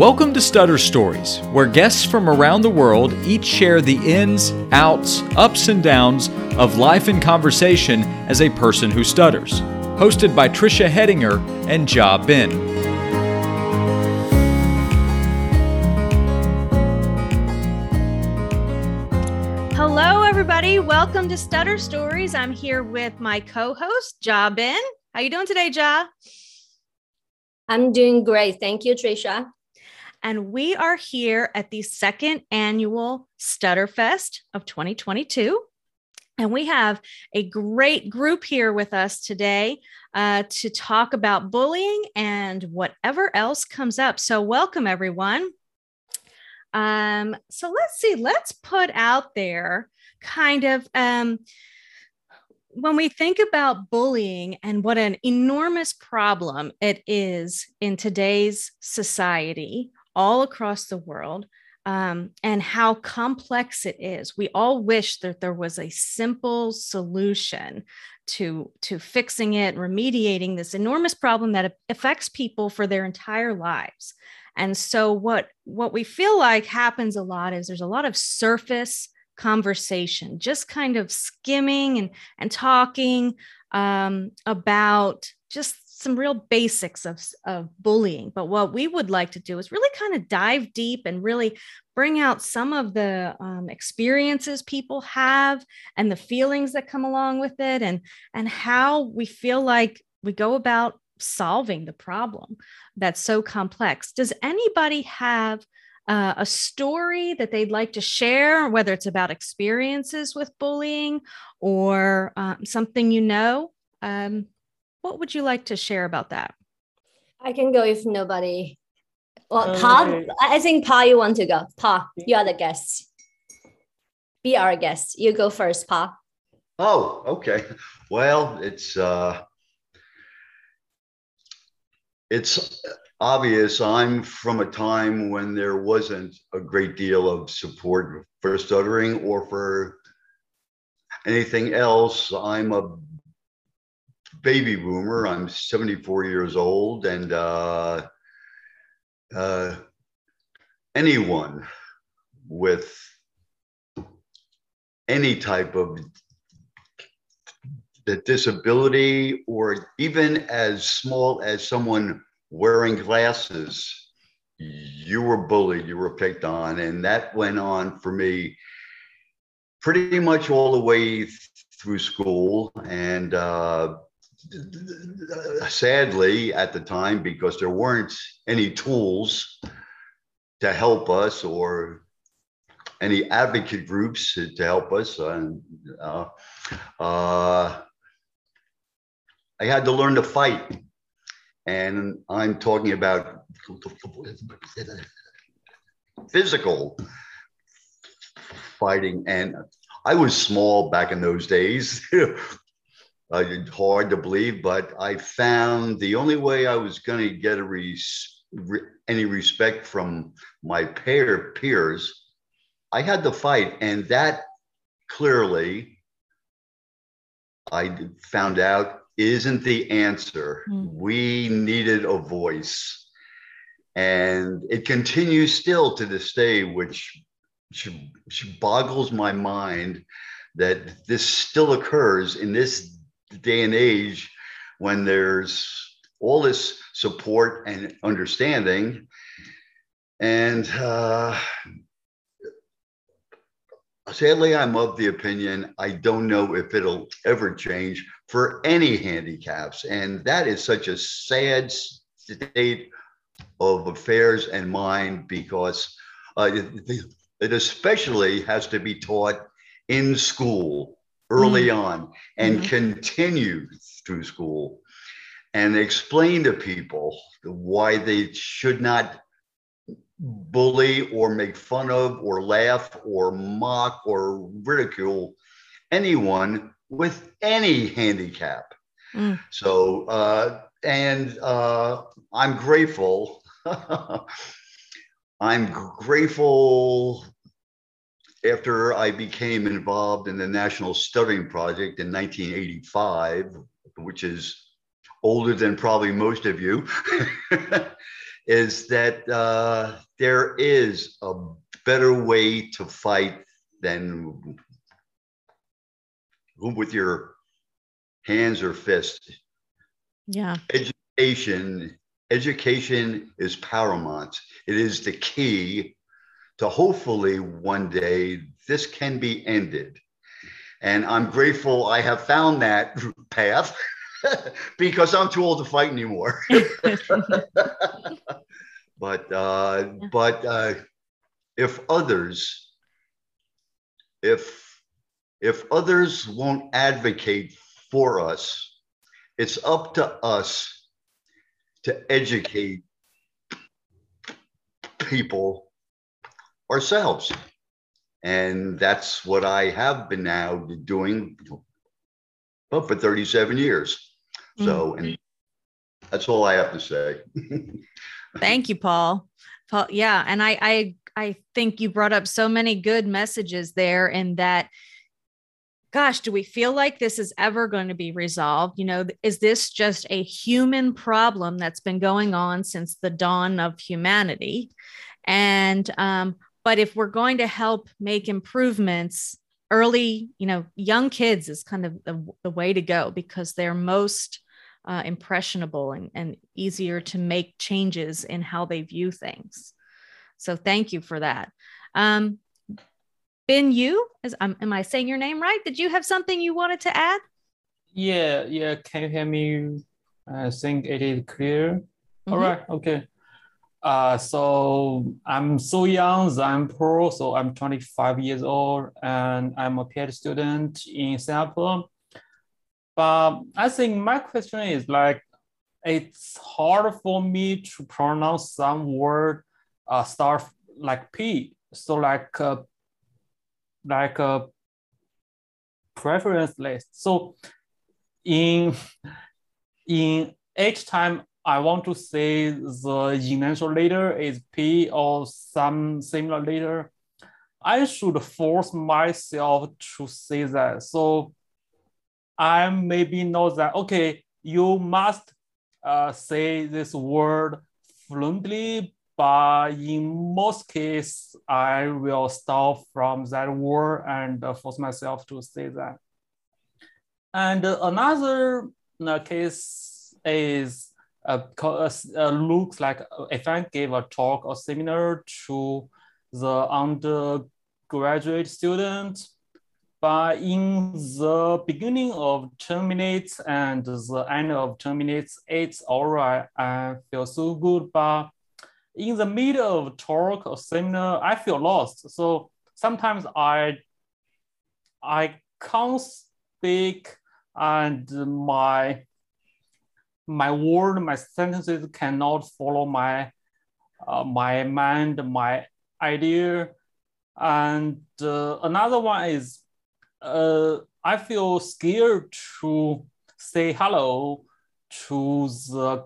Welcome to Stutter Stories, where guests from around the world each share the ins, outs, ups, and downs of life and conversation as a person who stutters. Hosted by Trisha Hedinger and Ja Ben. Hello, everybody. Welcome to Stutter Stories. I'm here with my co-host Ja Ben. How you doing today, Ja? I'm doing great. Thank you, Trisha. And we are here at the second annual Stutterfest of 2022. And we have a great group here with us today uh, to talk about bullying and whatever else comes up. So, welcome, everyone. Um, so let's see, let's put out there kind of um, when we think about bullying and what an enormous problem it is in today's society, all across the world, um, and how complex it is. We all wish that there was a simple solution to, to fixing it, remediating this enormous problem that affects people for their entire lives. And so what what we feel like happens a lot is there's a lot of surface conversation, just kind of skimming and and talking um, about just some real basics of, of bullying. But what we would like to do is really kind of dive deep and really bring out some of the um, experiences people have and the feelings that come along with it and and how we feel like we go about solving the problem that's so complex. Does anybody have uh, a story that they'd like to share, whether it's about experiences with bullying or um, something you know? Um, what would you like to share about that? I can go if nobody. Well, Pa, I think Pa, you want to go. Pa, you are the guest. Be our guest. You go first, Pa. Oh, okay. Well, it's uh it's obvious I'm from a time when there wasn't a great deal of support for stuttering or for anything else. I'm a baby boomer. I'm 74 years old, and uh, uh, anyone with any type of the disability or even as small as someone wearing glasses you were bullied you were picked on and that went on for me pretty much all the way through school and uh, sadly at the time because there weren't any tools to help us or any advocate groups to, help us and uh, uh, I had to learn to fight. And I'm talking about physical fighting. And I was small back in those days. uh, hard to believe, but I found the only way I was going to get a res- re- any respect from my pair peers, I had to fight, and that clearly I found out isn't the answer. Mm. We needed a voice. And it continues still to this day, which, which boggles my mind that this still occurs in this day and age when there's all this support and understanding. And uh, sadly, I'm of the opinion I don't know if it'll ever change for any handicaps. And that is such a sad state of affairs and mind because uh, it, it, especially has to be taught in school early mm-hmm. on and mm-hmm. continue through school and explain to people why they should not bully or make fun of or laugh or mock or ridicule anyone with any handicap. Mm. So, uh, and uh, I'm grateful. I'm grateful after I became involved in the National Stuttering Project in 1985, which is older than probably most of you. is that uh, there is a better way to fight than with your hands or fists. Yeah. Education, education is paramount. It is the key to hopefully one day this can be ended. And I'm grateful I have found that path because I'm too old to fight anymore. but uh, but uh, if others, if if others won't advocate for us, it's up to us to educate people ourselves. And that's what I have been now doing well, for 37 years. So, mm-hmm. and that's all I have to say. Thank you, Paul. Paul, yeah, and I, I, I think you brought up so many good messages there, and that gosh, do we feel like this is ever going to be resolved? You know, is this just a human problem that's been going on since the dawn of humanity? And, um, but if we're going to help make improvements early, you know, young kids is kind of the, the way to go because they're most uh, impressionable and, and easier to make changes in how they view things. So thank you for that. Um, Bin Yu, is um, am I saying your name right? Did you have something you wanted to add? Yeah, yeah. Can you hear me? I think it is clear. Mm-hmm. All right, okay. Uh, so I'm so young, I'm pro, so I'm 25 years old, and I'm a PhD student in Singapore. But I think my question is like, it's hard for me to pronounce some word uh, start like P. So like uh, like a preference list. So in in each time I want to say the initial letter is P or some similar letter, I should force myself to say that. So I maybe know that, okay, you must uh, say this word fluently, but in most cases, I will stop from that word and uh, force myself to say that. And another uh, case is uh, uh, looks like if I gave a talk or seminar to the undergraduate student, but in the beginning of 10 minutes and the end of 10 minutes, it's all right. I feel so good, but in the middle of talk or seminar, I feel lost. So sometimes I I can't speak and my my word, my sentences cannot follow my uh, my mind, my idea. And uh, another one is uh, I feel scared to say hello to the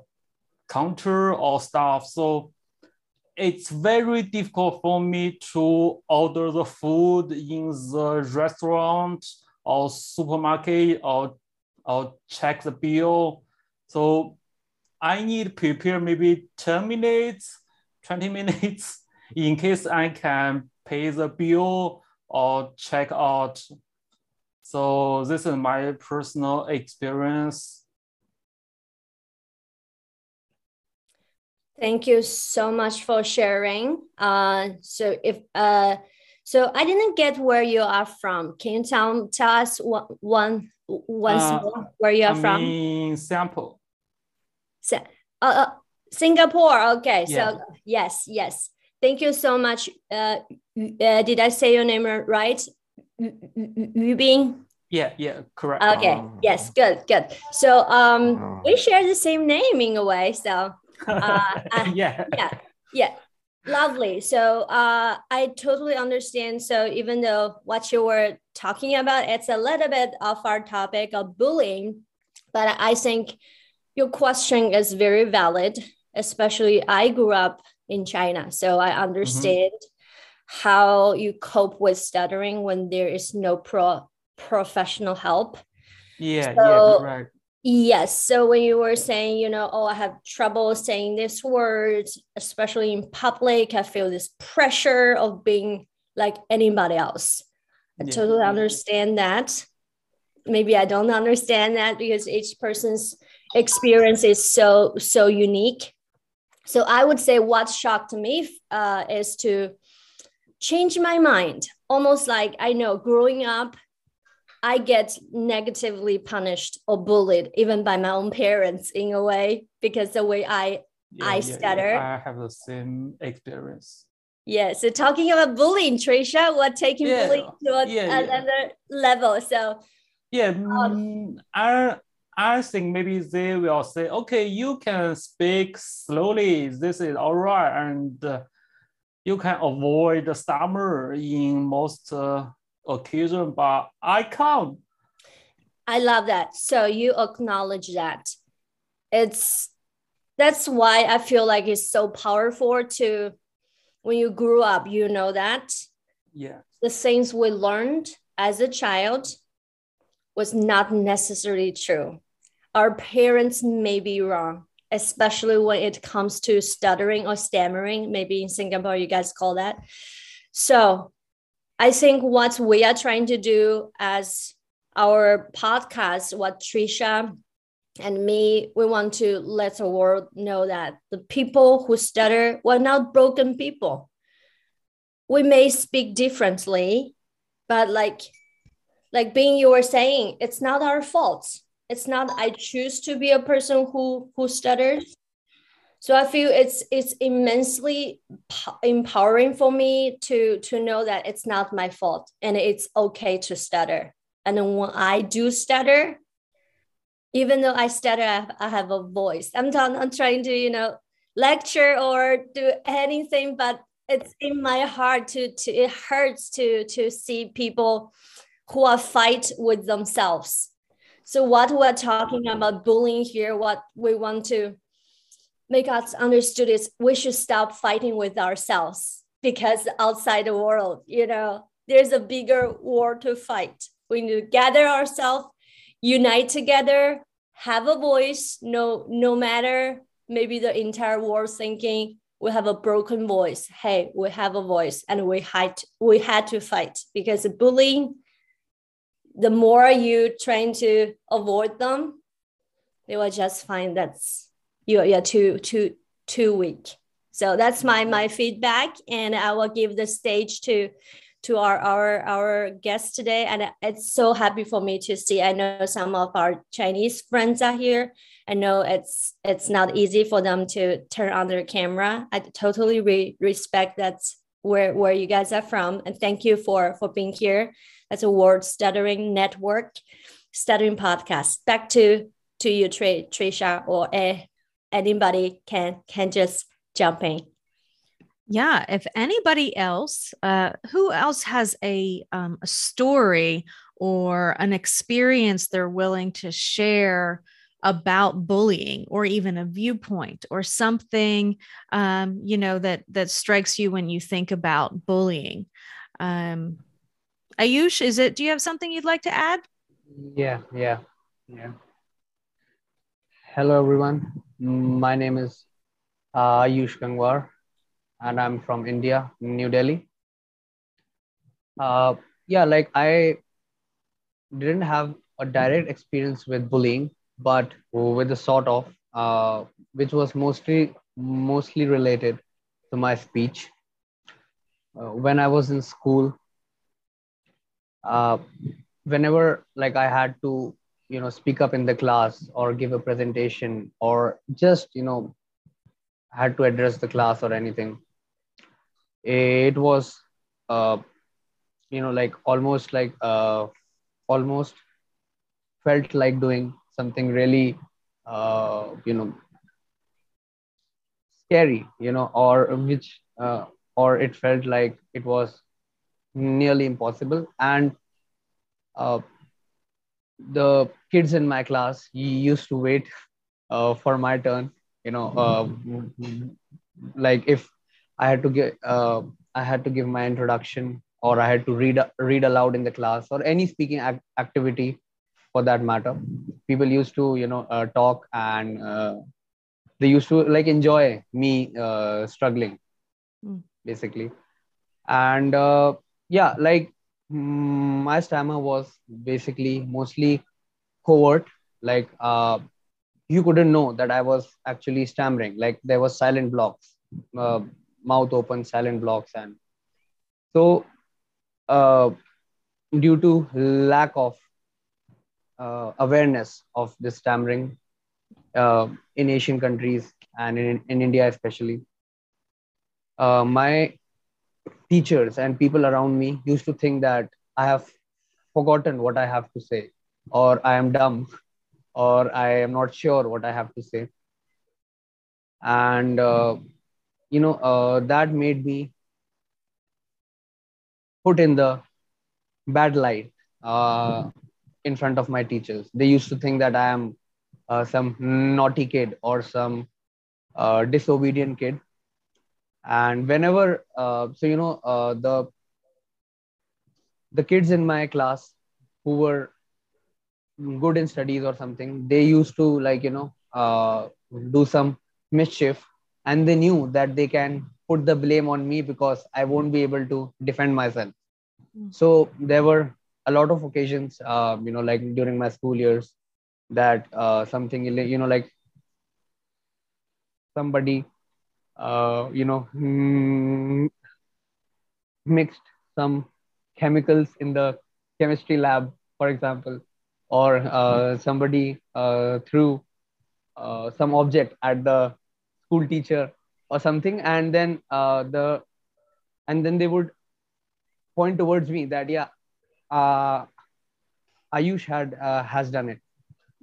counter or staff. So it's very difficult for me to order the food in the restaurant or supermarket or, or check the bill. So I need prepare maybe 10 minutes, 20 minutes in case I can pay the bill or check out. So this is my personal experience Thank you so much for sharing. Uh, so if uh, so, I didn't get where you are from. Can you tell tell us one one once uh, more where you are I from? Mean sample. Uh, uh, Singapore. Okay. Yeah. So yes, yes. Thank you so much. Uh, uh, did I say your name right? Yubing. Yeah, yeah, correct. Okay. Oh. Yes, good, good. So um, oh. we share the same name in a way. So uh, yeah. Yeah. Yeah. Lovely. So uh, I totally understand. So even though what you were talking about, it's a little bit off our topic of bullying, but I think your question is very valid. Especially, I grew up in China, so I understand mm-hmm. how you cope with stuttering when there is no pro professional help. Yeah, so, yeah, right Yes. So when you were saying, you know, oh, I have trouble saying this word, especially in public, I feel this pressure of being like anybody else. I Yeah. totally understand that. Maybe I don't understand that because each person's experience is so so unique. So I would say what shocked me uh, is to change my mind. Almost like I know growing up, I get negatively punished or bullied even by my own parents in a way because the way I I stutter. I have the same experience. yeah. So talking about bullying, Trisha, what taking Yeah, bullying to a, yeah, yeah. another level. So Yeah, mm, I I think maybe they will say, okay, you can speak slowly. This is all right, and uh, you can avoid the stammer in most uh, occasion, but I can't. I love that. So you acknowledge that. It's that's why I feel like it's so powerful to when you grew up, you know that Yeah, the things we learned as a child was not necessarily true. Our parents may be wrong, especially when it comes to stuttering or stammering. Maybe in Singapore, you guys call that. So I think what we are trying to do as our podcast, what Trisha and me, we want to let the world know that the people who stutter were not broken people. We may speak differently, but like like Bin Yu were saying, it's not our fault. It's not I choose to be a person who who stutters. So I feel it's it's immensely empowering for me to to know that it's not my fault and it's okay to stutter. And then when I do stutter, even though I stutter, I have, I have a voice. I'm not, not trying to, you know, lecture or do anything, but it's in my heart to, to it hurts to to see people who are fight with themselves. So what we're talking about bullying here, what we want to make us understood is we should stop fighting with ourselves because outside the world, you know, there's a bigger war to fight. We need to gather ourselves, unite together, have a voice, no, no matter maybe the entire world thinking we have a broken voice. Hey, we have a voice and we had we had to fight because bullying, the more you trying to avoid them, they will just find that's you're, you're too too too weak. So that's my my feedback, and I will give the stage to to our our our guest today. And it's so happy for me to see. I know some of our Chinese friends are here. I know it's it's not easy for them to turn on their camera. I totally re- respect that's where where you guys are from, and thank you for for being here. That's a World Stuttering Network, Stuttering Podcast. Back to to you, Tr- Trisha, or anybody can can just jump in. Yeah, if anybody else, uh, who else has a um, a story or an experience they're willing to share about bullying, or even a viewpoint, or something, um, you know that that strikes you when you think about bullying. Um, Ayush, is it? Do you have something you'd like to add? Yeah, yeah, yeah. Hello, everyone. My name is uh, Ayush Gangwar, and I'm from India, New Delhi. Uh, yeah, like I didn't have a direct experience with bullying, but with a sort of, uh, which was mostly mostly related to my speech. Uh, when I was in school, uh, whenever like I had to, you know, speak up in the class or give a presentation or just, you know, had to address the class or anything, it was, uh, you know, like almost like, uh, almost felt like doing something really, uh, you know, scary, you know, or which, uh, or it felt like it was nearly impossible. And uh, the kids in my class used to wait uh, for my turn. You know, uh, like if I had to get, uh, I had to give my introduction, or I had to read read aloud in the class, or any speaking act- activity. for that matter. People used to, you know, uh, talk and uh, they used to like enjoy me uh, struggling, Mm. basically. And uh, yeah, like mm, my stammer was basically mostly covert. Like uh, you couldn't know that I was actually stammering. Like there was silent blocks, uh, mouth open, silent blocks, and so uh, due to lack of uh, awareness of this stammering uh, in Asian countries and in, in India especially, uh, my teachers and people around me used to think that I have forgotten what I have to say, or I am dumb, or I am not sure what I have to say. And, uh, you know, uh, that made me put in the bad light uh, in front of my teachers. They used to think that I am uh, some naughty kid or some uh, disobedient kid. And whenever, uh, so you know, uh, the the kids in my class who were good in studies or something, they used to like you know uh, do some mischief, and they knew that they can put the blame on me because I won't be able to defend myself. Mm. So there were a lot of occasions, uh, you know, like during my school years, that uh, something you know, like somebody, uh, you know, mm, mixed some chemicals in the chemistry lab, for example, or uh, somebody uh, threw uh, some object at the school teacher or something, and then uh, the and then they would point towards me that yeah, uh, Ayush had uh, has done it.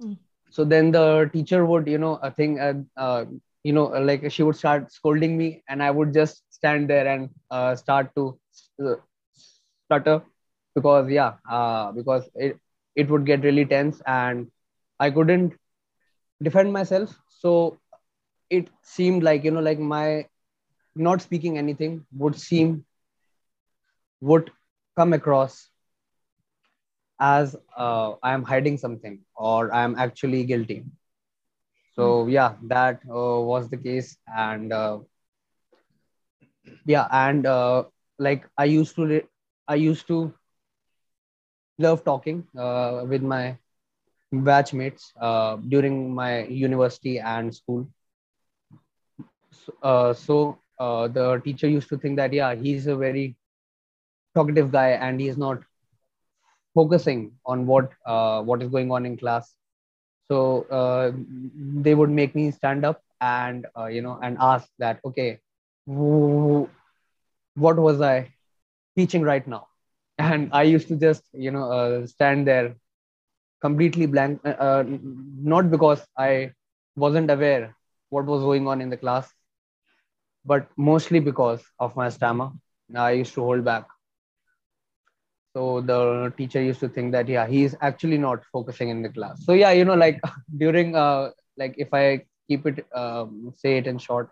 Mm. So then the teacher would you know a thing you know like she would start scolding me, and I would just stand there and uh, start to uh, stutter because yeah uh, because it it would get really tense and I couldn't defend myself. So it seemed like you know like my not speaking anything would seem would come across as uh, I am hiding something or I am actually guilty. So yeah, that uh, was the case, and uh, yeah, and uh, like I used to, re- I used to love talking uh, with my batchmates uh, during my university and school. So, uh, so uh, the teacher used to think that yeah, he's a very talkative guy and he's not focusing on what uh, what is going on in class so uh, they would make me stand up and uh, you know and ask that okay wh- what was i teaching right now? And i used to just you know uh, stand there completely blank uh, uh, not because i wasn't aware what was going on in the class but mostly because of my stammer i used to hold back so the teacher used to think that yeah he is actually not focusing in the class. So yeah you know like during uh like if i keep it um, say it in short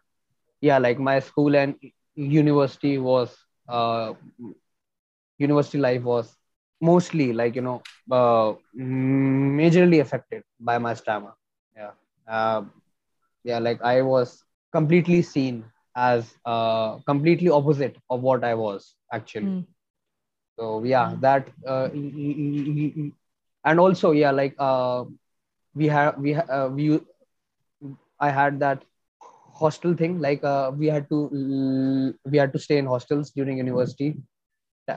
yeah like my school and university was uh university life was mostly like you know uh, majorly affected by my stammer. Yeah. Uh, yeah like i was completely seen as uh, completely opposite of what i was actually. Mm. So yeah Mm. that uh, and also yeah like uh, we have we uh, we i had that hostel thing like uh, we had to we had to stay in hostels during university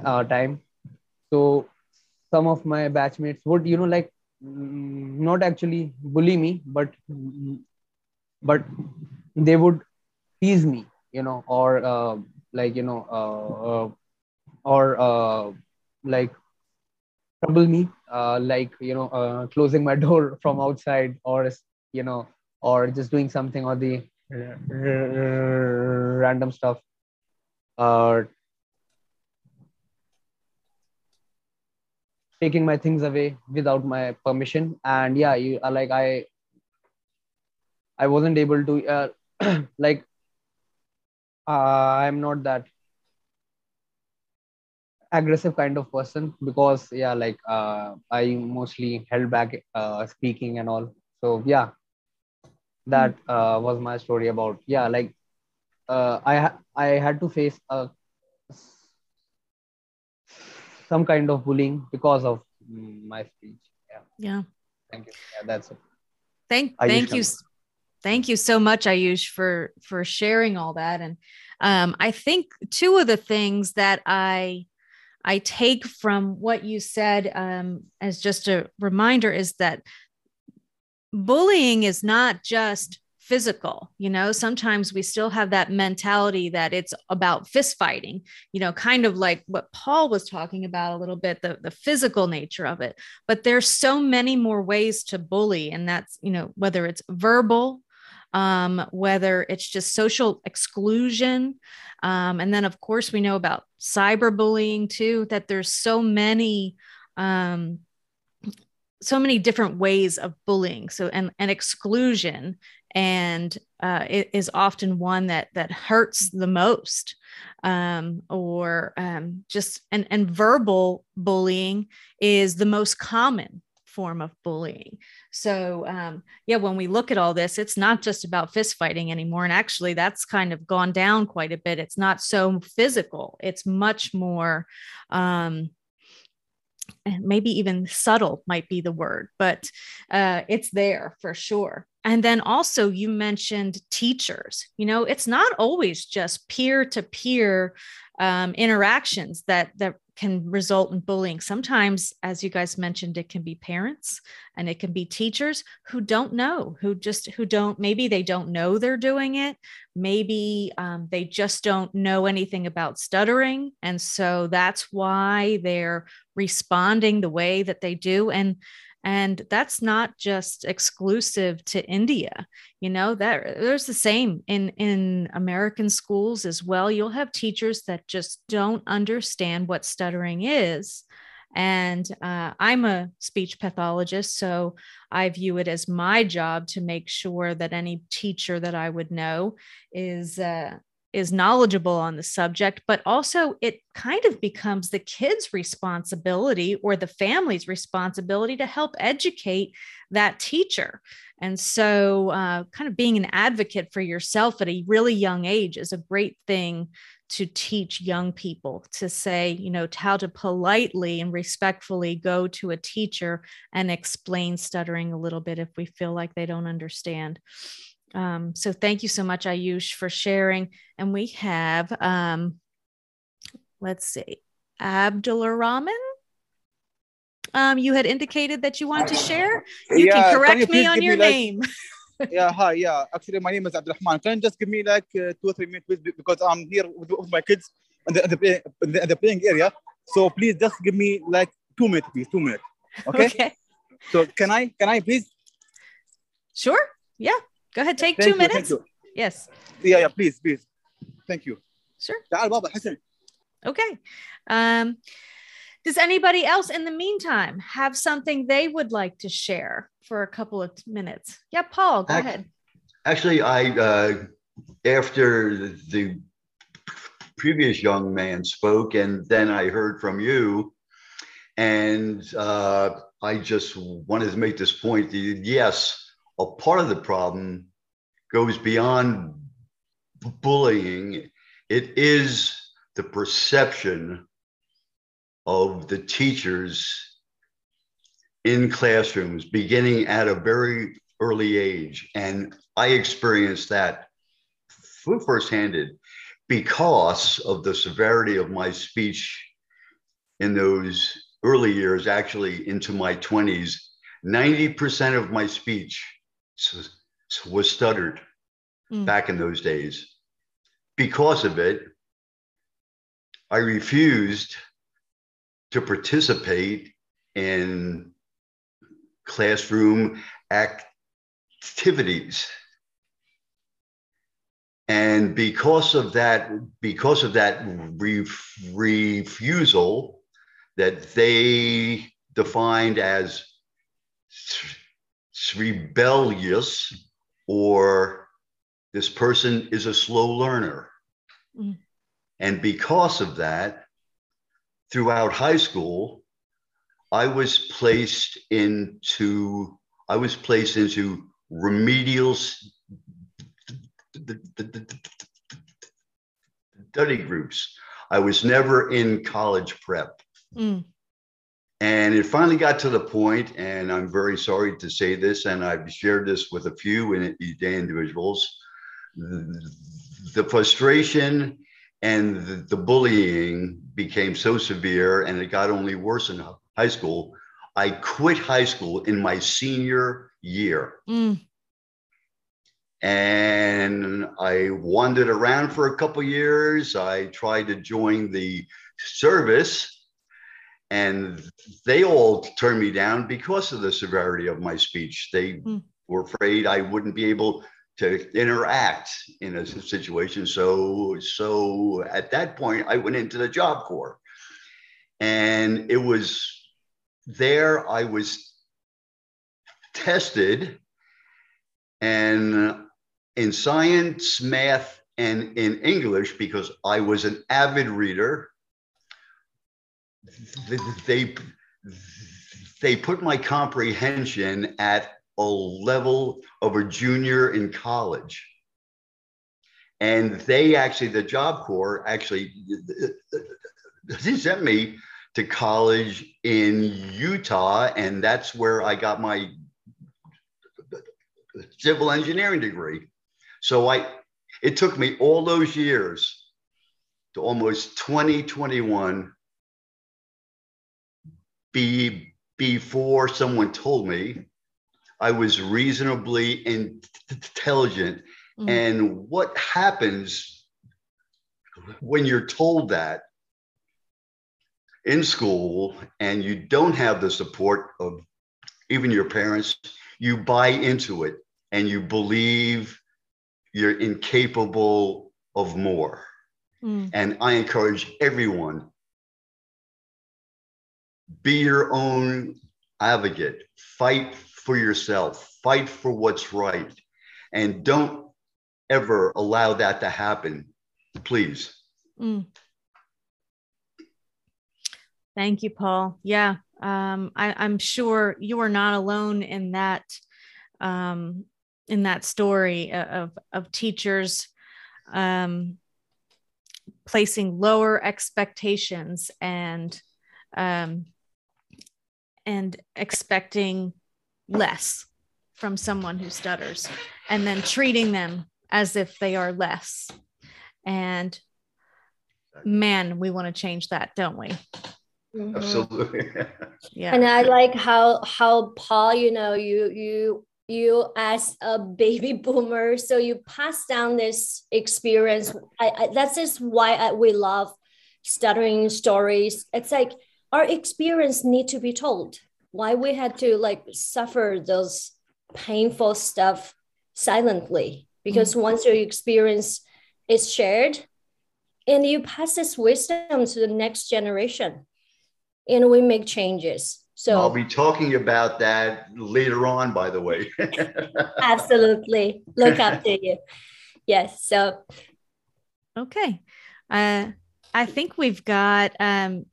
uh, time so some of my batchmates would you know like mm, not actually bully me but but they would tease me you know or uh, like you know uh, uh, or uh, like trouble me uh, like you know uh, closing my door from outside or you know or just doing something or the random stuff. Uh, taking my things away without my permission. And yeah you uh, like i i wasn't able to uh, like uh, i'm not that aggressive kind of person because yeah like uh, i mostly held back uh, speaking and all. So yeah. That uh, was my story about yeah like uh, i ha- i had to face a some kind of bullying because of my speech. Yeah. Yeah. thank you. Yeah that's it. Thank Ayush thank you. Thank you so much, Ayush, for for sharing all that. And um, I think two of the things that I I take from what you said um, as just a reminder is that bullying is not just physical you know? Sometimes we still have that mentality that it's about fist fighting you know kind of like what paul was talking about a little bit the, the physical nature of it. But there's so many more ways to bully and that's you know whether it's verbal um, whether it's just social exclusion um, and then of course we know about cyberbullying too that there's so many um, so many different ways of bullying. So and, and exclusion and uh, it is often one that that hurts the most um, or um, just and and verbal bullying is the most common form of bullying so um, yeah when we look at all this it's not just about fist fighting anymore and actually that's kind of gone down quite a bit it's not so physical it's much more um, maybe even subtle might be the word, but uh, it's there for sure. And then also, you mentioned teachers. You know, it's not always just peer to peer interactions that that can result in bullying. Sometimes, as you guys mentioned, it can be parents and it can be teachers who don't know, who just who don't maybe they don't know they're doing it. Maybe um, they just don't know anything about stuttering, and so that's why they're responding the way that they do. And and that's not just exclusive to india you know that there's the same in in american schools as well. You'll have teachers that just don't understand what stuttering is. And uh, i'm a speech pathologist so i view it as my job to make sure that any teacher that i would know is uh, is knowledgeable on the subject, but also it kind of becomes the kid's responsibility or the family's responsibility to help educate that teacher. And so, uh, kind of being an advocate for yourself at a really young age is a great thing to teach young people to say, you know, how to politely and respectfully go to a teacher and explain stuttering a little bit if we feel like they don't understand. Um, so thank you so much, Ayush, for sharing. And we have, um, let's see, Abdullah Rahman. Um, you had indicated that you want to share. You Yeah, can can correct you me on your me, like- name. yeah, hi, yeah. Actually, my name is Abdurrahman. Can you just give me like uh, two or three minutes, please, because I'm here with, with my kids in the, in, the in, the, in the playing area. So please just give me like two minutes, please, two minutes. Okay. okay. So can I, can I please? Sure. Yeah. Go ahead, take thank two you, minutes. Yes. Yeah, yeah, please, please. Thank you. Sure. Okay. Um, does anybody else in the meantime have something they would like to share for a couple of minutes? Yeah, Paul, go actually, ahead. Actually, I, uh, after the previous young man spoke, and then I heard from you, and uh, I just wanted to make this point. Yes, a part of the problem goes beyond bullying. It is the perception of the teachers in classrooms beginning at a very early age. And I experienced that first-handed because of the severity of my speech in those early years, actually into my 20s. 90% of my speech s- s- was stuttered Mm. back in those days. Because of it, I refused to participate in classroom activities. And because of that, because of that ref- refusal that they defined as s- s- rebellious or this person is a slow learner. Mm. And because of that, throughout high school, I was placed into I was placed into remedial study groups. I was never in college prep. Mm. And it finally got to the point, and I'm very sorry to say this, and I've shared this with a few individuals. The frustration and the bullying became so severe, and it got only worse in high school. I quit high school in my senior year. Mm. And I wandered around for a couple years. I tried to join the service, and they all turned me down because of the severity of my speech. They Mm. were afraid I wouldn't be able to interact in a situation. So, so at that point, I went into the Job Corps, and it was there I was tested, and in science, math, and in English because I was an avid reader. They they put my comprehension at a level of a junior in college. And they actually, the Job Corps actually they sent me to college in Utah, and that's where I got my civil engineering degree. So I, it took me all those years to almost 2021 be before someone told me I was reasonably intelligent. Mm. And what happens when you're told that in school and you don't have the support of even your parents, you buy into it and you believe you're incapable of more. Mm. And I encourage everyone be your own advocate, fight for yourself, fight for what's right, and don't ever allow that to happen, please. Mm. Thank you, Paul. Yeah, um, I, I'm sure you are not alone in that um, in that story of of teachers um, placing lower expectations and um, and expecting less from someone who stutters, and then treating them as if they are less. And man, we want to change that, don't we? Mhm. Absolutely. Yeah. And I like how how Paul, you know, you you you as a baby boomer, so you pass down this experience. I, I that's just why I, we love stuttering stories. It's like our experience need to be told. Why we had to like suffer those painful stuff silently because once your experience is shared and you pass this wisdom to the next generation and we make changes so I'll be talking about that later on, by the way. absolutely look up to you yes so Okay. Uh, I think we've got um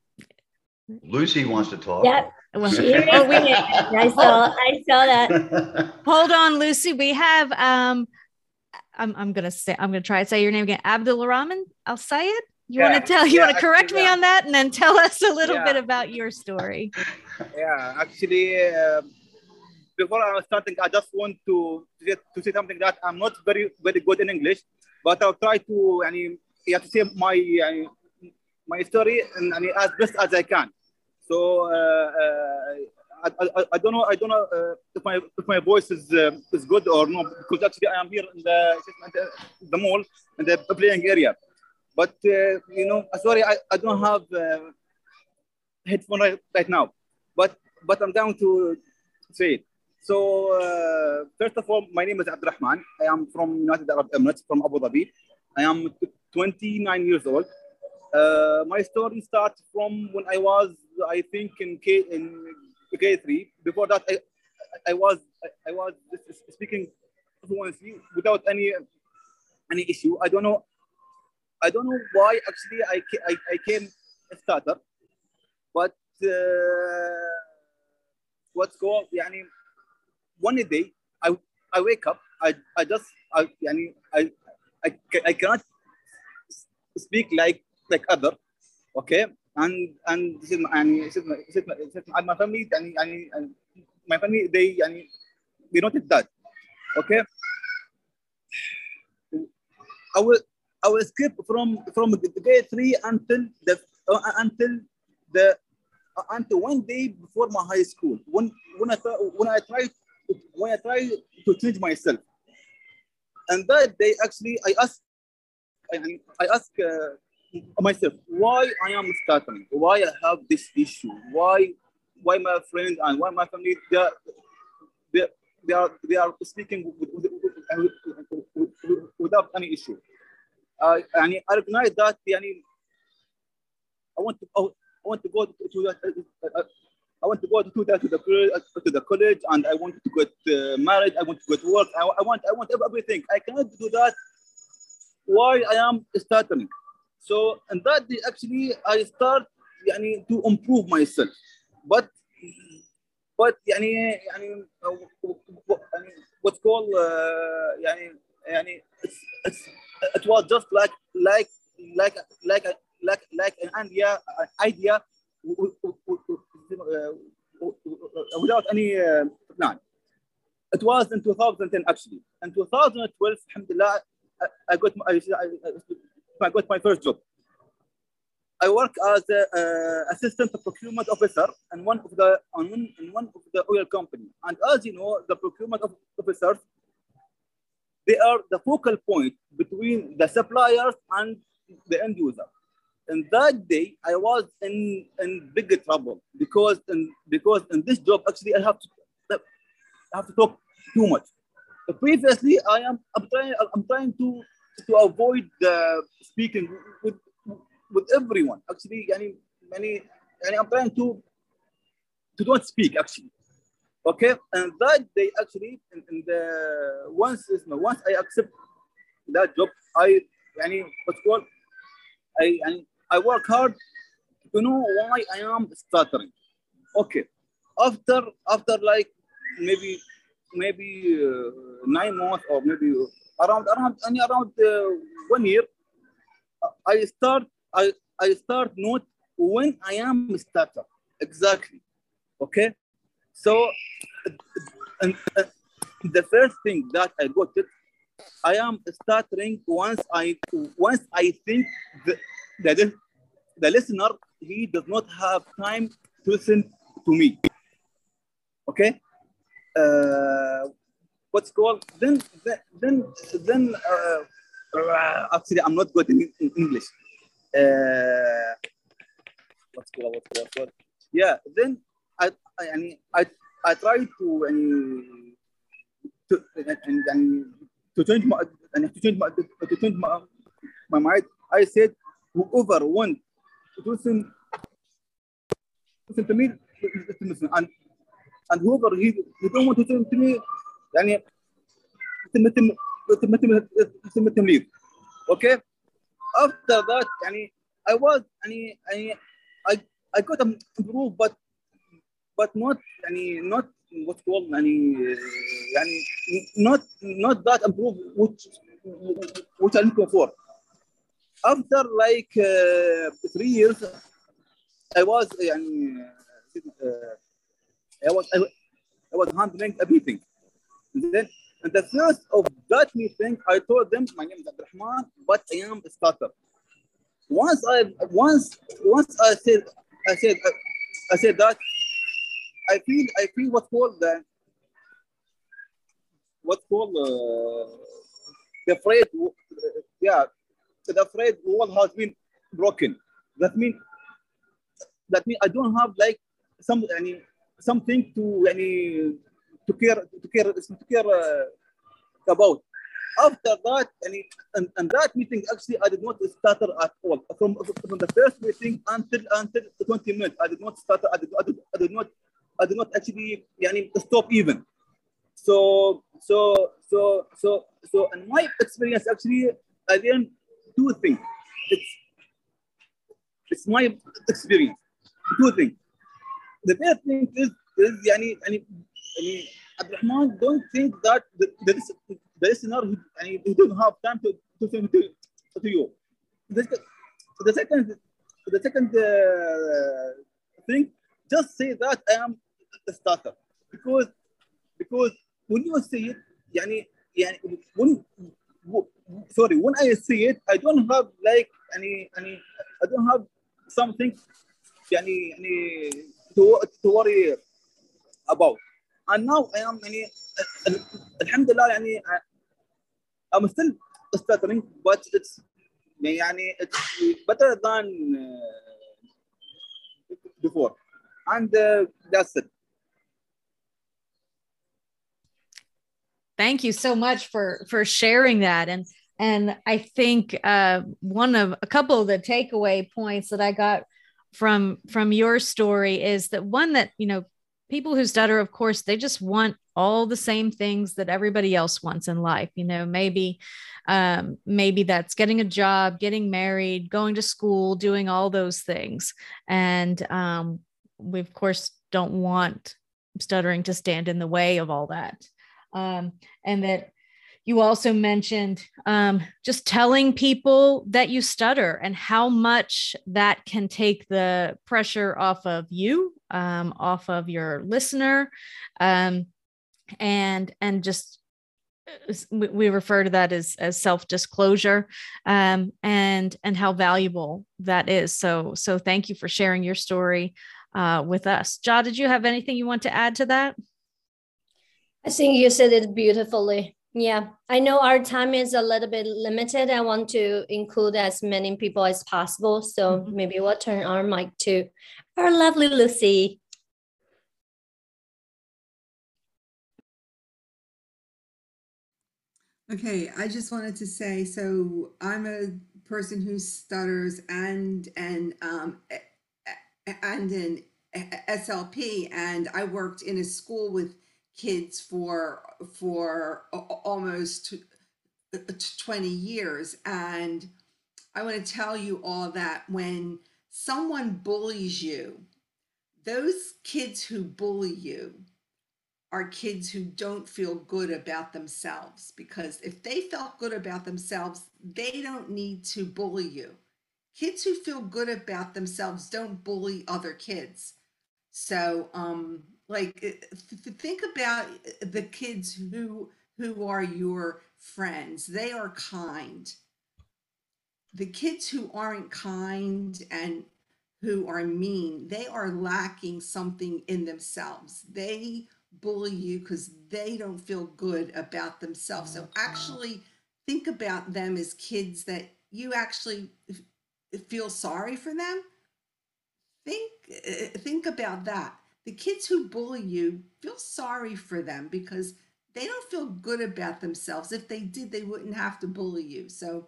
Lucy wants to talk. Yep. Well, oh, we. I saw. Oh. I saw that. Hold on, Lucy. We have. Um, I'm. I'm gonna say. I'm gonna try to say your name again. Abdul Rahman Al Sayed. You yeah, want to tell? You yeah, want to correct me yeah. on that, and then tell us a little bit about your story. Yeah, actually, um, before I was starting, I just want to get, to say something that I'm not very very good in English, but I'll try to. I mean, yeah, to say my I my story and as best as I can. So uh, uh, I, I, I don't know I don't know uh, if my if my voice is is good or not because actually I am here in the the mall in the playing area, but you know sorry I, I don't have headphone right, right now, but but I'm down to say it. So uh, first of all, my name is Abdurrahman. I am from United Arab Emirates, from Abu Dhabi. I am 29 years old. Uh, my story starts from when I was, I think, in K in K three. Before that, I, I was I, I was speaking fluently without any any issue. I don't know. I don't know why actually I I, I came a starter, but uh, what's going? يعني one day I I wake up. I I just I I I, I cannot speak like like other okay? And and this is my, and this is my, this is my, this is my, my family and, and, and my family they and they noticed that okay? I will I will skip from from the day three until the uh, until the uh, until one day before my high school. When when I when I tried when I tried to change myself. And that day actually I asked I, I asked uh, myself why I am stuttering why I have this issue why why my friend and why my family they are they, they are they are speaking with, with, with, with, without any issue uh, يعني I recognize that يعني I want to I want to go to that uh, I want to go to that to the col- to the college and I want to get uh, married I want to get work I, I want I want everything I cannot do that why I am stuttering so and that day actually I start يعني to improve myself but but يعني يعني uh, يعني what's called uh, يعني يعني it's, it's it was just like like like like like like an idea an idea w- w- w- uh, without any uh, plan. It was in 2010 actually. In 2012, alhamdulillah, I, I got my, I, I, I got my first job. I work as a uh, assistant procurement officer in one of the in one of the oil company. And as you know, the procurement of officers they are the focal point between the suppliers and the end user. And that day, I was in in big trouble because in because in this job actually I have to I have to talk too much. But previously, I am I'm trying I'm trying to to avoid the speaking with with everyone. Actually, yani, yani, yani I'm trying to to don't speak actually. Okay, and that day actually, in, in the once is once I accept that job, I يعني what's called I and I work hard to know why I am stuttering. Okay, after after like maybe maybe uh, nine months or maybe around around any around uh, one year, I start I I start note when I am stutter exactly. Okay, so and, the first thing that I got it, I am stuttering once I once I think the, the, the listener he does not have time to listen to me. Okay, uh, what's called? Then then then uh, uh, actually I'm not good in, in English. Uh, what's called what's called, called? Yeah then I I I I, try to and to and, and to change my and to change my to change my, my mind I said whoever want to listen listen to me. Listen and and whoever he, he don't want to listen to me يعني تم تم تم تم تم leave okay after that يعني I was يعني يعني I I got improved but but not يعني not what's called يعني يعني not not that improved which which I'm looking for after like uh, three years I was يعني uh, I was I, I was handling everything then and the first of that meeting I told them my name is Abdurrahman but I am a starter once I once once I said I said I said that I feel I feel what's called the what's called uh, the afraid yeah the afraid wall has been broken. That means that means I don't have like some any something to any to care to care to care uh, about after that and, and and that meeting actually I did not stutter at all from from the first meeting until until 20 minutes I did not stutter I did, I did, I did not I did not actually يعني stop even so so so so so in my experience actually I didn't do things it's it's my experience two things. The first thing is is يعني يعني يعني عبد الرحمن don't think that the, the, the listener يعني he don't have time to to to, to, to you. The, the second the second uh, thing just say that I am a starter because because when you say it يعني يعني when sorry when I say it I don't have like يعني يعني I don't have something يعني يعني to, to worry about and now I am يعني الحمد لله يعني I'm still stuttering but it's يعني it's better than uh, before and uh, that's it thank you so much for for sharing that and and i think uh, one of a couple of the takeaway points that i got from from your story is that one that you know people who stutter of course they just want all the same things that everybody else wants in life. You know maybe um, maybe that's getting a job getting married going to school doing all those things. And um, we of course don't want stuttering to stand in the way of all that. Um, and that you also mentioned um, just telling people that you stutter and how much that can take the pressure off of you um, off of your listener um, and and just uh, we refer to that as, as self-disclosure um, and and how valuable that is. So so thank you for sharing your story uh, with us. Jia did you have anything you want to add to that? I think you said it beautifully yeah i know our time is a little bit limited. I want to include as many people as possible. So mm-hmm. maybe we'll turn our mic to our lovely lucy. Okay, I just wanted to say, so I'm a person who stutters and and um, and an SLP, and I worked in a school with kids for for almost 20 years, and I want to tell you all that when someone bullies you, those kids who bully you are kids who don't feel good about themselves because if they felt good about themselves, they don't need to bully you. Kids who feel good about themselves don't bully other kids. So, um, like, th- think about the kids who who are your friends. They are kind. The kids who aren't kind and who are mean, they are lacking something in themselves. They bully you because they don't feel good about themselves. So actually think about them as kids that you actually feel sorry for them. Think uh, think about that. The kids who bully you feel sorry for them because they don't feel good about themselves. If they did, they wouldn't have to bully you. So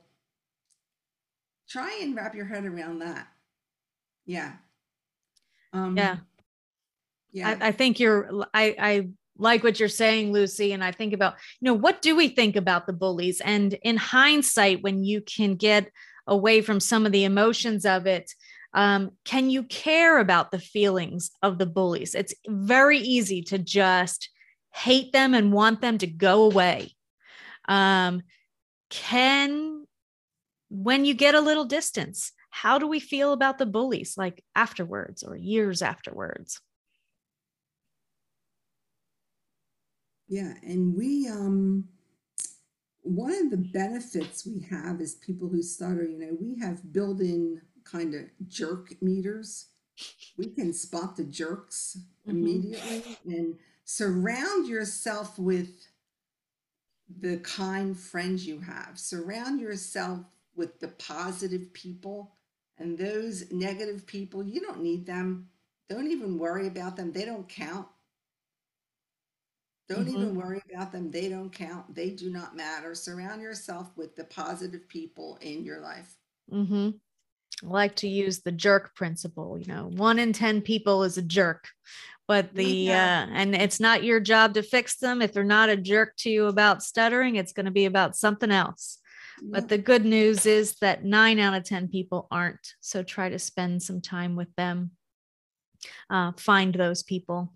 try and wrap your head around that. Yeah. Um, yeah yeah I, I think you're I, I like what you're saying lucy and i think about you know what do we think about the bullies and in hindsight when you can get away from some of the emotions of it um, can you care about the feelings of the bullies? It's very easy to just hate them and want them to go away. Um, can when you get a little distance how do we feel about the bullies like afterwards or years afterwards? Yeah, and we um one of the benefits we have as people who stutter, you know, we have built-in kind of jerk meters. We can spot the jerks mm-hmm. immediately and surround yourself with the kind friends you have. Surround yourself with the positive people and those negative people, you don't need them. Don't even worry about them. They don't count. Don't mm-hmm. even worry about them. They don't count. They do not matter. Surround yourself with the positive people in your life. Mm-hmm. I like to use the jerk principle. You know, one in 10 people is a jerk, but the, yeah. uh, and it's not your job to fix them. If they're not a jerk to you about stuttering, it's going to be about something else. Yeah. But the good news is that nine out of 10 people aren't. So try to spend some time with them uh, find those people.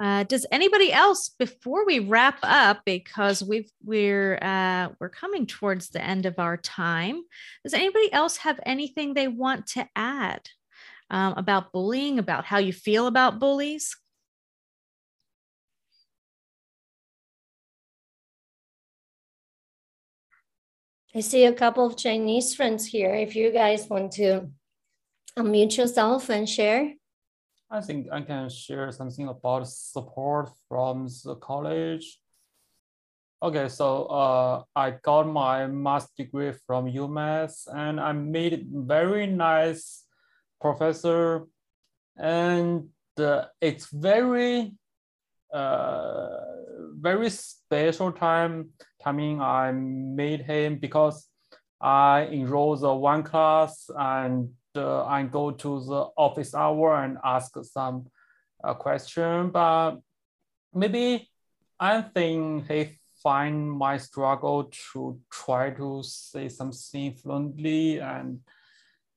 Uh, does anybody else, before we wrap up, because we've we're uh, we're coming towards the end of our time, does anybody else have anything they want to add um, about bullying, about how you feel about bullies? I see a couple of Chinese friends here. If you guys want to unmute yourself and share. I think I can share something about support from the college. Okay, so uh, I got my master's degree from UMass and I made very nice professor and uh, it's very uh, very special time timing I made him because I enrolled the one class and uh, I go to the office hour and ask some uh, question, but maybe I think he find my struggle to try to say something fluently and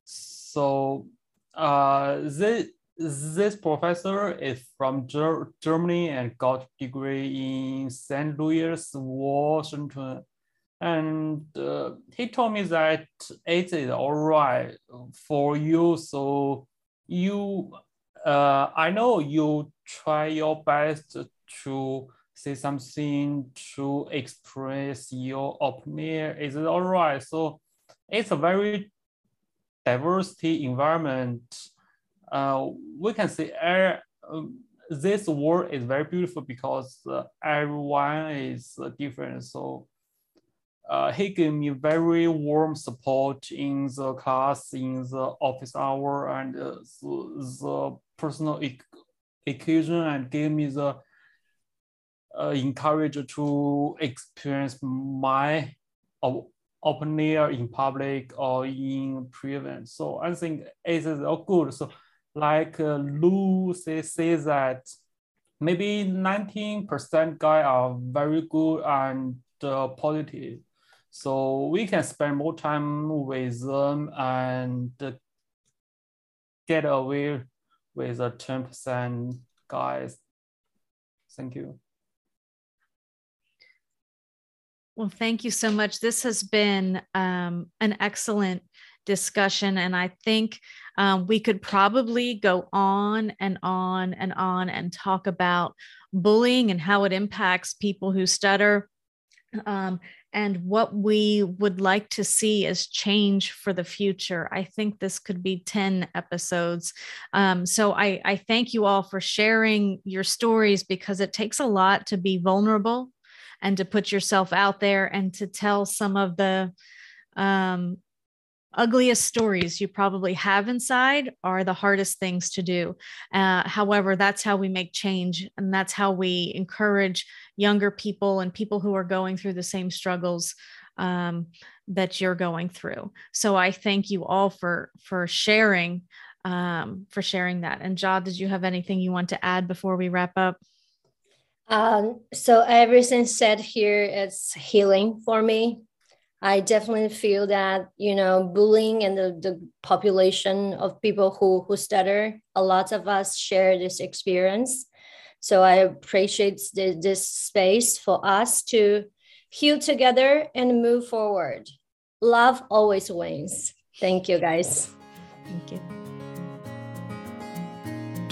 so uh, this, this professor is from Ger Germany and got degree in St. Louis, Washington and uh, he told me that it is all right for you. So you, uh, I know you try your best to say something to express your opinion. Is it all right? So it's a very diversity environment. Uh, we can say uh, this world is very beautiful because uh, everyone is different. So uh, he gave me very warm support in the class, in the office hour, and uh, the, the, personal occasion, and gave me the uh, encourage to experience my open air in public or in private. So I think it is all good. So like uh, Lucy, say that maybe 19% guy are very good and uh, positive so we can spend more time with them and get away with the 10% guys. Thank you. Well, thank you so much. This has been um, an excellent discussion, and I think um, we could probably go on and on and on and talk about bullying and how it impacts people who stutter. Um, and what we would like to see as change for the future. I think this could be 10 episodes. Um, so I, I thank you all for sharing your stories because it takes a lot to be vulnerable and to put yourself out there and to tell some of the um, ugliest stories you probably have inside are the hardest things to do. Uh, however, that's how we make change, and that's how we encourage younger people and people who are going through the same struggles um, that you're going through. So I thank you all for for sharing um, for sharing that. And Jia, did you have anything you want to add before we wrap up? Um, so everything said here is healing for me I definitely feel that you know bullying and the, the population of people who who stutter, a lot of us share this experience. So I appreciate the, this space for us to heal together and move forward. Love always wins. Thank you, guys. Thank you.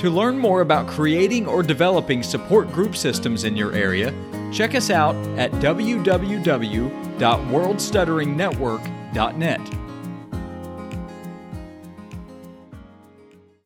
To learn more about creating or developing support group systems in your area, check us out at www.worldstutteringnetwork.net.